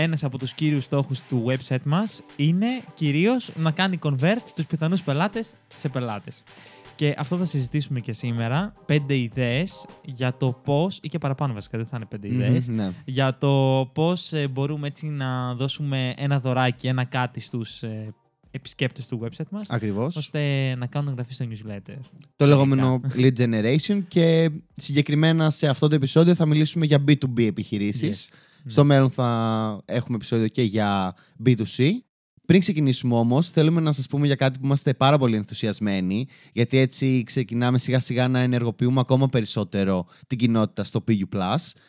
ένας από τους κύριους στόχους του website μας είναι κυρίως να κάνει convert τους πιθανούς πελάτες σε πελάτες. Και αυτό θα συζητήσουμε και σήμερα. Πέντε ιδέες για το πώς, ή και παραπάνω βασικά, δεν θα είναι πέντε ιδέες, ναι. για το πώς ε, μπορούμε έτσι να δώσουμε ένα δωράκι, ένα κάτι στους ε, επισκέπτες του website μας, Ακριβώς. ώστε να κάνουν εγγραφή στο newsletter. Το λεγόμενο lead generation και συγκεκριμένα σε αυτό το επεισόδιο θα μιλήσουμε για B2B επιχειρήσεις. Στο μέλλον θα έχουμε επεισόδιο και για B2C. Πριν ξεκινήσουμε όμως, θέλουμε να σας πούμε για κάτι που είμαστε πάρα πολύ ενθουσιασμένοι, γιατί έτσι ξεκινάμε σιγά σιγά να ενεργοποιούμε ακόμα περισσότερο την κοινότητα στο PU+.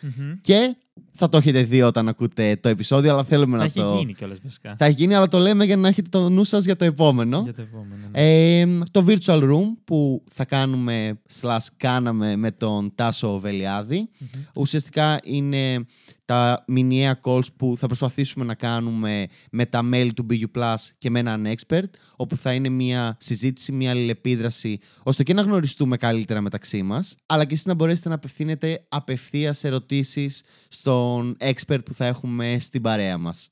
Μμμ. Και θα το έχετε δει όταν ακούτε το επεισόδιο, αλλά θέλουμε Θα να έχει το... γίνει κιόλας βασικά. Θα γίνει, αλλά το λέμε για να έχετε το νου σας για το επόμενο. Για το επόμενο. ναι. Ε, το virtual room που θα κάνουμε slash κάναμε με τον Τάσο Βελιάδη Μμμ. ουσιαστικά είναι τα μηνιαία calls που θα προσπαθήσουμε να κάνουμε με τα μέλη του BU Plus και με έναν expert όπου θα είναι μια συζήτηση, μια αλληλεπίδραση ώστε και να γνωριστούμε καλύτερα μεταξύ μας αλλά και εσείς να μπορέσετε να απευθύνετε απευθείας ερωτήσεις στον expert που θα έχουμε στην παρέα μας.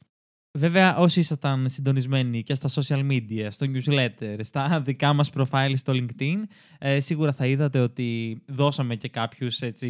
Βέβαια, όσοι ήσασταν συντονισμένοι και στα social media, στο newsletter, στα δικά μας profile στο LinkedIn, ε, σίγουρα θα είδατε ότι δώσαμε και κάποιους έτσι,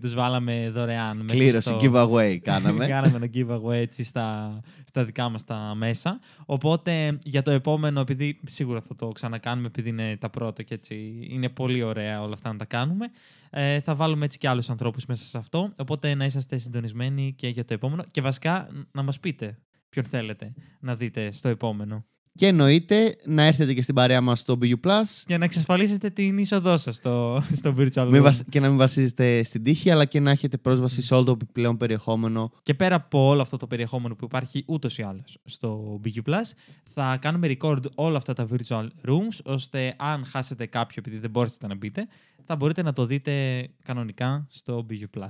τους βάλαμε δωρεάν. μέσα Κλήρωση, στο- giveaway κάναμε. Κάναμε ένα giveaway έτσι στα, στα δικά μας τα μέσα. Οπότε για το επόμενο, επειδή σίγουρα θα το ξανακάνουμε, επειδή είναι τα πρώτα και έτσι είναι πολύ ωραία όλα αυτά να τα κάνουμε, ε, θα βάλουμε έτσι και άλλους ανθρώπους μέσα σε αυτό. Οπότε να είσαστε συντονισμένοι και για το επόμενο. Και βασικά να μας πείτε ποιον θέλετε να δείτε στο επόμενο; Και εννοείται να έρθετε και στην παρέα μας στο BU Plus Για να εξασφαλίσετε την είσοδό σας στο, στο virtual Μην room. βασ- και να μην βασίζετε στην τύχη, αλλά και να έχετε πρόσβαση σε όλο το επιπλέον περιεχόμενο. Και πέρα από όλο αυτό το περιεχόμενο που υπάρχει ούτως ή άλλως στο BQ Plus, θα κάνουμε record όλα αυτά τα virtual rooms, ώστε αν χάσετε κάποιο επειδή δεν μπορείτε να μπείτε, θα μπορείτε να το δείτε κανονικά στο BQ Plus.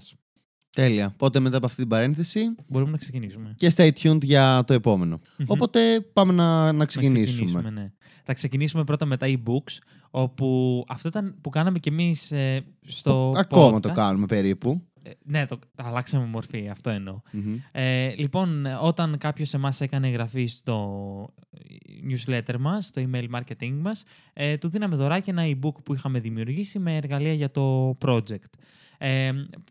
Τέλεια. Οπότε μετά από αυτή την παρένθεση Μπορούμε να ξεκινήσουμε. και stay tuned για το επόμενο. Μμμ. Οπότε πάμε να, να Να ξεκινήσουμε. ναι. Θα ξεκινήσουμε πρώτα με τα e-books, όπου αυτό ήταν που κάναμε κι εμείς ε, στο Ακόμα podcast. το κάνουμε περίπου. Ε, ναι, το αλλάξαμε μορφή, αυτό εννοώ. Μμμ. Ε, λοιπόν, όταν κάποιος εμάς έκανε εγγραφή στο newsletter μας, στο email marketing μας, ε, του δίναμε δωράκι ένα e-book που είχαμε δημιουργήσει με εργαλεία για το project. Ε,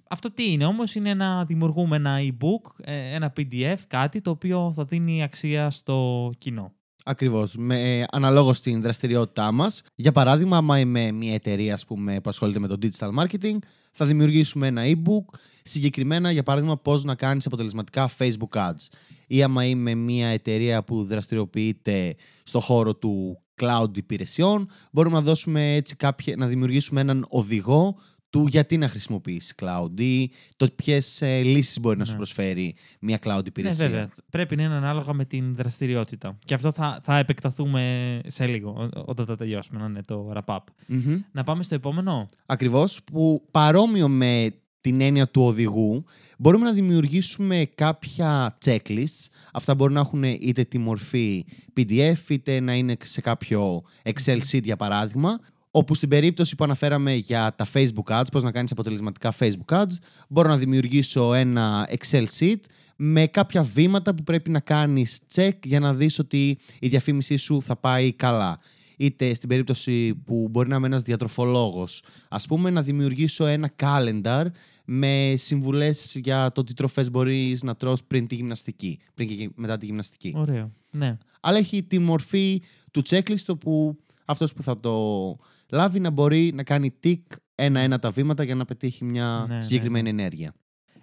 αυτό τι είναι όμως, είναι να δημιουργούμε ένα e-book, ε, ένα PDF, κάτι το οποίο θα δίνει αξία στο κοινό. Ακριβώς. Με, ε, αναλόγως στην δραστηριότητά μας. Για παράδειγμα, άμα είμαι μια εταιρεία ας πούμε, που ασχολείται με το digital marketing, θα δημιουργήσουμε ένα e-book συγκεκριμένα, για παράδειγμα, πώς να κάνεις αποτελεσματικά Facebook ads. Ή άμα είμαι μια εταιρεία που δραστηριοποιείται στο χώρο του cloud υπηρεσιών, μπορούμε να δώσουμε έτσι κάποια, να δημιουργήσουμε έναν οδηγό του γιατί να χρησιμοποιήσει cloud ή το ποιες λύσεις μπορεί να σου Ναι. προσφέρει μια cloud υπηρεσία. Ναι, βέβαια. Πρέπει να είναι ανάλογα με την δραστηριότητα. Και αυτό θα, θα επεκταθούμε σε λίγο, ό- όταν θα τελειώσουμε, να είναι το wrap-up. Μμμ. Να πάμε στο επόμενο. Ακριβώς, που παρόμοιο με την έννοια του οδηγού, μπορούμε να δημιουργήσουμε κάποια checklists. Αυτά μπορεί να έχουν είτε τη μορφή PDF, είτε να είναι σε κάποιο Excel sheet για παράδειγμα, όπου στην περίπτωση που αναφέραμε για τα Facebook ads, πώς να κάνεις αποτελεσματικά Facebook ads, μπορώ να δημιουργήσω ένα Excel sheet με κάποια βήματα που πρέπει να κάνεις check για να δεις ότι η διαφήμιση σου θα πάει καλά. Είτε στην περίπτωση που μπορεί να είμαι ένας διατροφολόγος, ας πούμε να δημιουργήσω ένα calendar με συμβουλές για το τι τροφές μπορείς να τρως πριν τη γυμναστική, πριν και μετά τη γυμναστική. Ωραίο. Ναι. Αλλά έχει τη μορφή του checklist όπου αυτός που θα το λάβει να μπορεί να κάνει tick ένα-ένα τα βήματα για να πετύχει μια Ναι, ναι, συγκεκριμένη ενέργεια.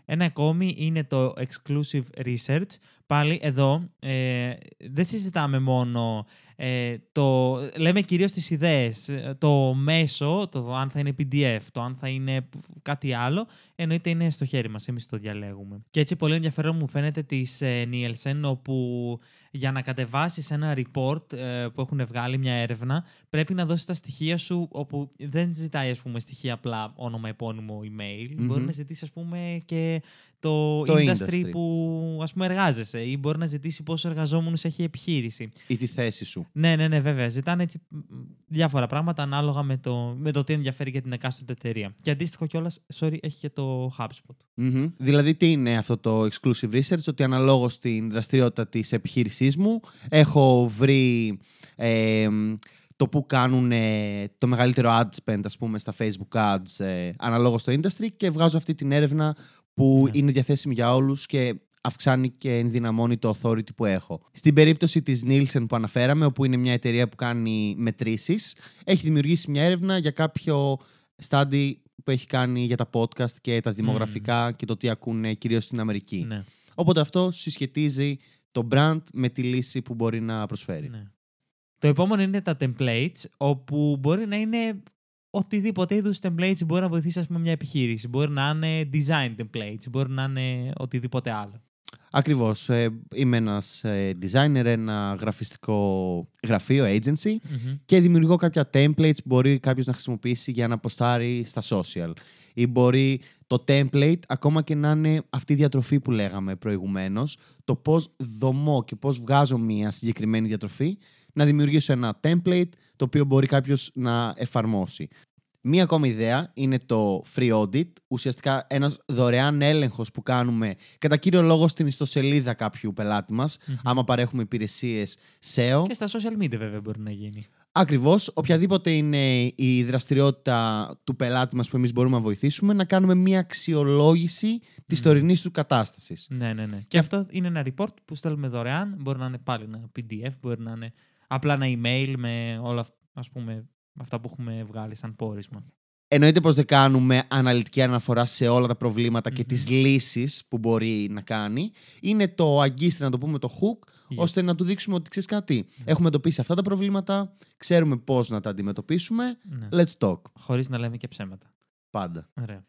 Ένα ακόμη είναι το exclusive research. Πάλι εδώ ε, δεν συζητάμε μόνο ε, το... Λέμε κυρίως τις ιδέες. Ε, Το μέσο, το αν θα είναι PDF, το αν θα είναι κάτι άλλο, εννοείται είναι στο χέρι μας. Εμείς το διαλέγουμε. Και έτσι πολύ ενδιαφέρον μου φαίνεται της ε, Nielsen, όπου για να κατεβάσεις ένα report ε, που έχουν βγάλει μια έρευνα, πρέπει να δώσεις τα στοιχεία σου, όπου δεν ζητάει ας πούμε στοιχεία απλά όνομα, επώνυμο, email. Μμμ. Μπορεί να ζητήσεις ας πούμε και το, Το industry, industry. που ας πούμε εργάζεσαι ή μπορεί να ζητήσει πόσο εργαζόμενους έχει η επιχείρηση. Ή τη θέση σου. Ναι, ναι, ναι, βέβαια. Ζητάνε έτσι μ, μ, διάφορα πράγματα ανάλογα με το, με το τι ενδιαφέρει για την εκάστοτε εταιρεία. Και αντίστοιχο κιόλας, sorry, έχει και το HubSpot. Μμμ. Δηλαδή, τι είναι αυτό το exclusive research, ότι αναλόγως στην δραστηριότητα της επιχείρησής μου, έχω βρει ε, το που κάνουν ε, το μεγαλύτερο ad spend, ας πούμε, στα Facebook ads, ε, αναλόγως στο industry και βγάζω αυτή την έρευνα που Ναι. είναι διαθέσιμη για όλους και αυξάνει και ενδυναμώνει το authority που έχω. Στην περίπτωση της Nielsen που αναφέραμε, όπου είναι μια εταιρεία που κάνει μετρήσεις, έχει δημιουργήσει μια έρευνα για κάποιο study που έχει κάνει για τα podcast και τα δημογραφικά και το τι ακούνε κυρίως στην Αμερική. Ναι, Οπότε αυτό συσχετίζει το brand με τη λύση που μπορεί να προσφέρει. ναι. Το επόμενο είναι τα templates, όπου μπορεί να είναι οτιδήποτε είδους templates μπορεί να βοηθήσει ας πούμε, μια επιχείρηση. Μπορεί να είναι design templates, μπορεί να είναι οτιδήποτε άλλο. Ακριβώς. Ε, είμαι ένας ε, designer, ένα γραφιστικό γραφείο, agency Μμμ. και δημιουργώ κάποια templates που μπορεί κάποιος να χρησιμοποιήσει για να ποστάρει στα social. Ή μπορεί το template ακόμα και να είναι αυτή η διατροφή που λέγαμε προηγουμένως, το πώς δομώ και πώς βγάζω μια συγκεκριμένη διατροφή, να δημιουργήσω ένα template το οποίο μπορεί κάποιος να εφαρμόσει. Μία ακόμη ιδέα είναι το free audit, ουσιαστικά ένας δωρεάν έλεγχος που κάνουμε κατά κύριο λόγο στην ιστοσελίδα κάποιου πελάτη μας, Μμμ. άμα παρέχουμε υπηρεσίες SEO. Και στα social media βέβαια μπορεί να γίνει. Ακριβώς, οποιαδήποτε είναι η δραστηριότητα του πελάτη μας που εμείς μπορούμε να βοηθήσουμε, να κάνουμε μια αξιολόγηση της Μμμ. τωρινής του κατάστασης. Ναι, ναι, ναι. Και αυτό είναι ένα report που στέλνουμε δωρεάν. Μπορεί να είναι πάλι ένα PDF, μπορεί να είναι απλά ένα email με όλα αυ- ας πούμε, αυτά που έχουμε βγάλει σαν πόρισμα. Εννοείται πως δεν κάνουμε αναλυτική αναφορά σε όλα τα προβληματα και Μμμ. τις λύσεις που μπορεί να κάνει. Είναι το αγκίστρι, να το πούμε το hook, Yes. ώστε να του δείξουμε ότι ξέρεις κάτι. Έχουμε εντοπίσει αυτά τα προβλήματα, ξέρουμε πώς να τα αντιμετωπίσουμε. Ναι. Let's talk. Χωρίς να λέμε και ψέματα. Πάντα. Ωραία.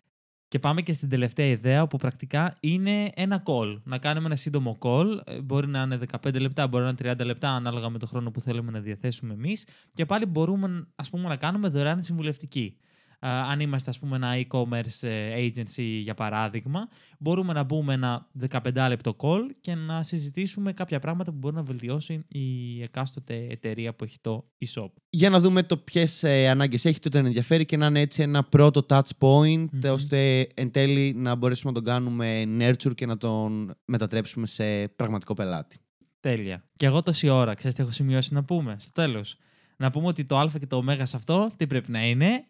Και πάμε και στην τελευταία ιδέα που πρακτικά είναι ένα call. Να κάνουμε ένα σύντομο call. Ε, Μπορεί να είναι 15 λεπτά, μπορεί να είναι 30 λεπτά, ανάλογα με το χρόνο που θέλουμε να διαθέσουμε εμείς. Και πάλι μπορούμε ας πούμε, να κάνουμε δωρεάν συμβουλευτική. Α, αν είμαστε ας πούμε ένα e-commerce ε, agency για παράδειγμα, μπορούμε να μπούμε ένα 15 λεπτό call και να συζητήσουμε κάποια πράγματα που μπορεί να βελτιώσει η εκάστοτε εταιρεία που έχει το e-shop. για να δούμε το ποιες ε, ανάγκες έχει, τι τον ενδιαφέρει και να είναι έτσι ένα πρώτο touch point, Μμμ. ώστε εν τέλει να μπορέσουμε να τον κάνουμε nurture και να τον μετατρέψουμε σε πραγματικό πελάτη. Τέλεια. Και εγώ τόση ώρα, ξέρεις τι έχω σημειώσει να πούμε στο τέλος. Να πούμε ότι το α και το ω σε αυτό τι πρέπει να είναι;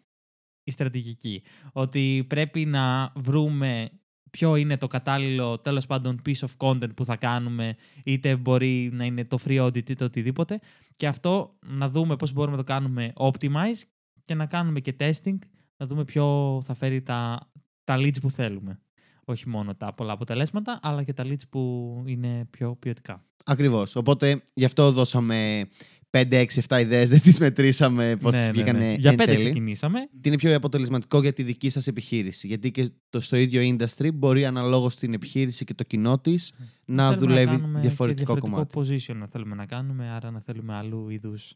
Η στρατηγική. Ότι πρέπει να βρούμε ποιο είναι το κατάλληλο τέλος πάντων piece of content που θα κάνουμε είτε μπορεί να είναι το free audit είτε οτιδήποτε και αυτό να δούμε πώς μπορούμε να το κάνουμε optimize και να κάνουμε και testing να δούμε ποιο θα φέρει τα, τα leads που θέλουμε. Όχι μόνο τα πολλά αποτελέσματα αλλά και τα leads που είναι πιο ποιοτικά. Ακριβώς. Οπότε γι' αυτό δώσαμε 5, 6, 7 ιδέες, δεν τις μετρήσαμε πώς Ναι, ναι, βγήκανε ναι. Για εν πέντε τέλει. ξεκινήσαμε. Τι είναι πιο αποτελεσματικό για τη δική σας επιχείρηση; Γιατί και το, στο ίδιο industry μπορεί αναλόγως στην επιχείρηση και το κοινό της να Θέλουμε δουλεύει κάνουμε διαφορετικό, και κομμάτι. position να θέλουμε να κάνουμε, άρα να θέλουμε αλλού είδους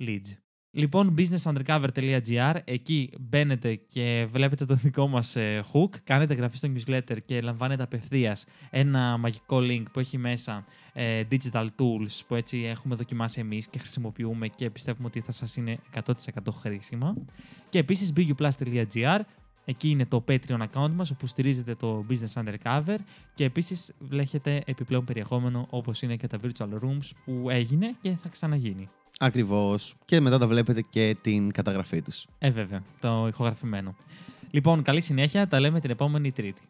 leads. Λοιπόν, businessundercover.gr, εκεί μπαίνετε και βλέπετε το δικό μας ε, hook, κάνετε εγγραφή στο newsletter και λαμβάνετε απευθείας ένα μαγικό link που έχει μέσα ε, digital tools που έτσι έχουμε δοκιμάσει εμείς και χρησιμοποιούμε και πιστεύουμε ότι θα σας είναι 100% χρήσιμα. Και επίσης buplus.gr, εκεί είναι το Patreon account μας όπου στηρίζετε το Business Undercover και επίσης βλέπετε επιπλέον περιεχόμενο όπως είναι και τα virtual rooms που έγινε και θα ξαναγίνει. Ακριβώς. Και μετά τα βλέπετε και την καταγραφή τους. Ε, βέβαια, το ηχογραφημένο. Λοιπόν, καλή συνέχεια. Τα λέμε την επόμενη Τρίτη.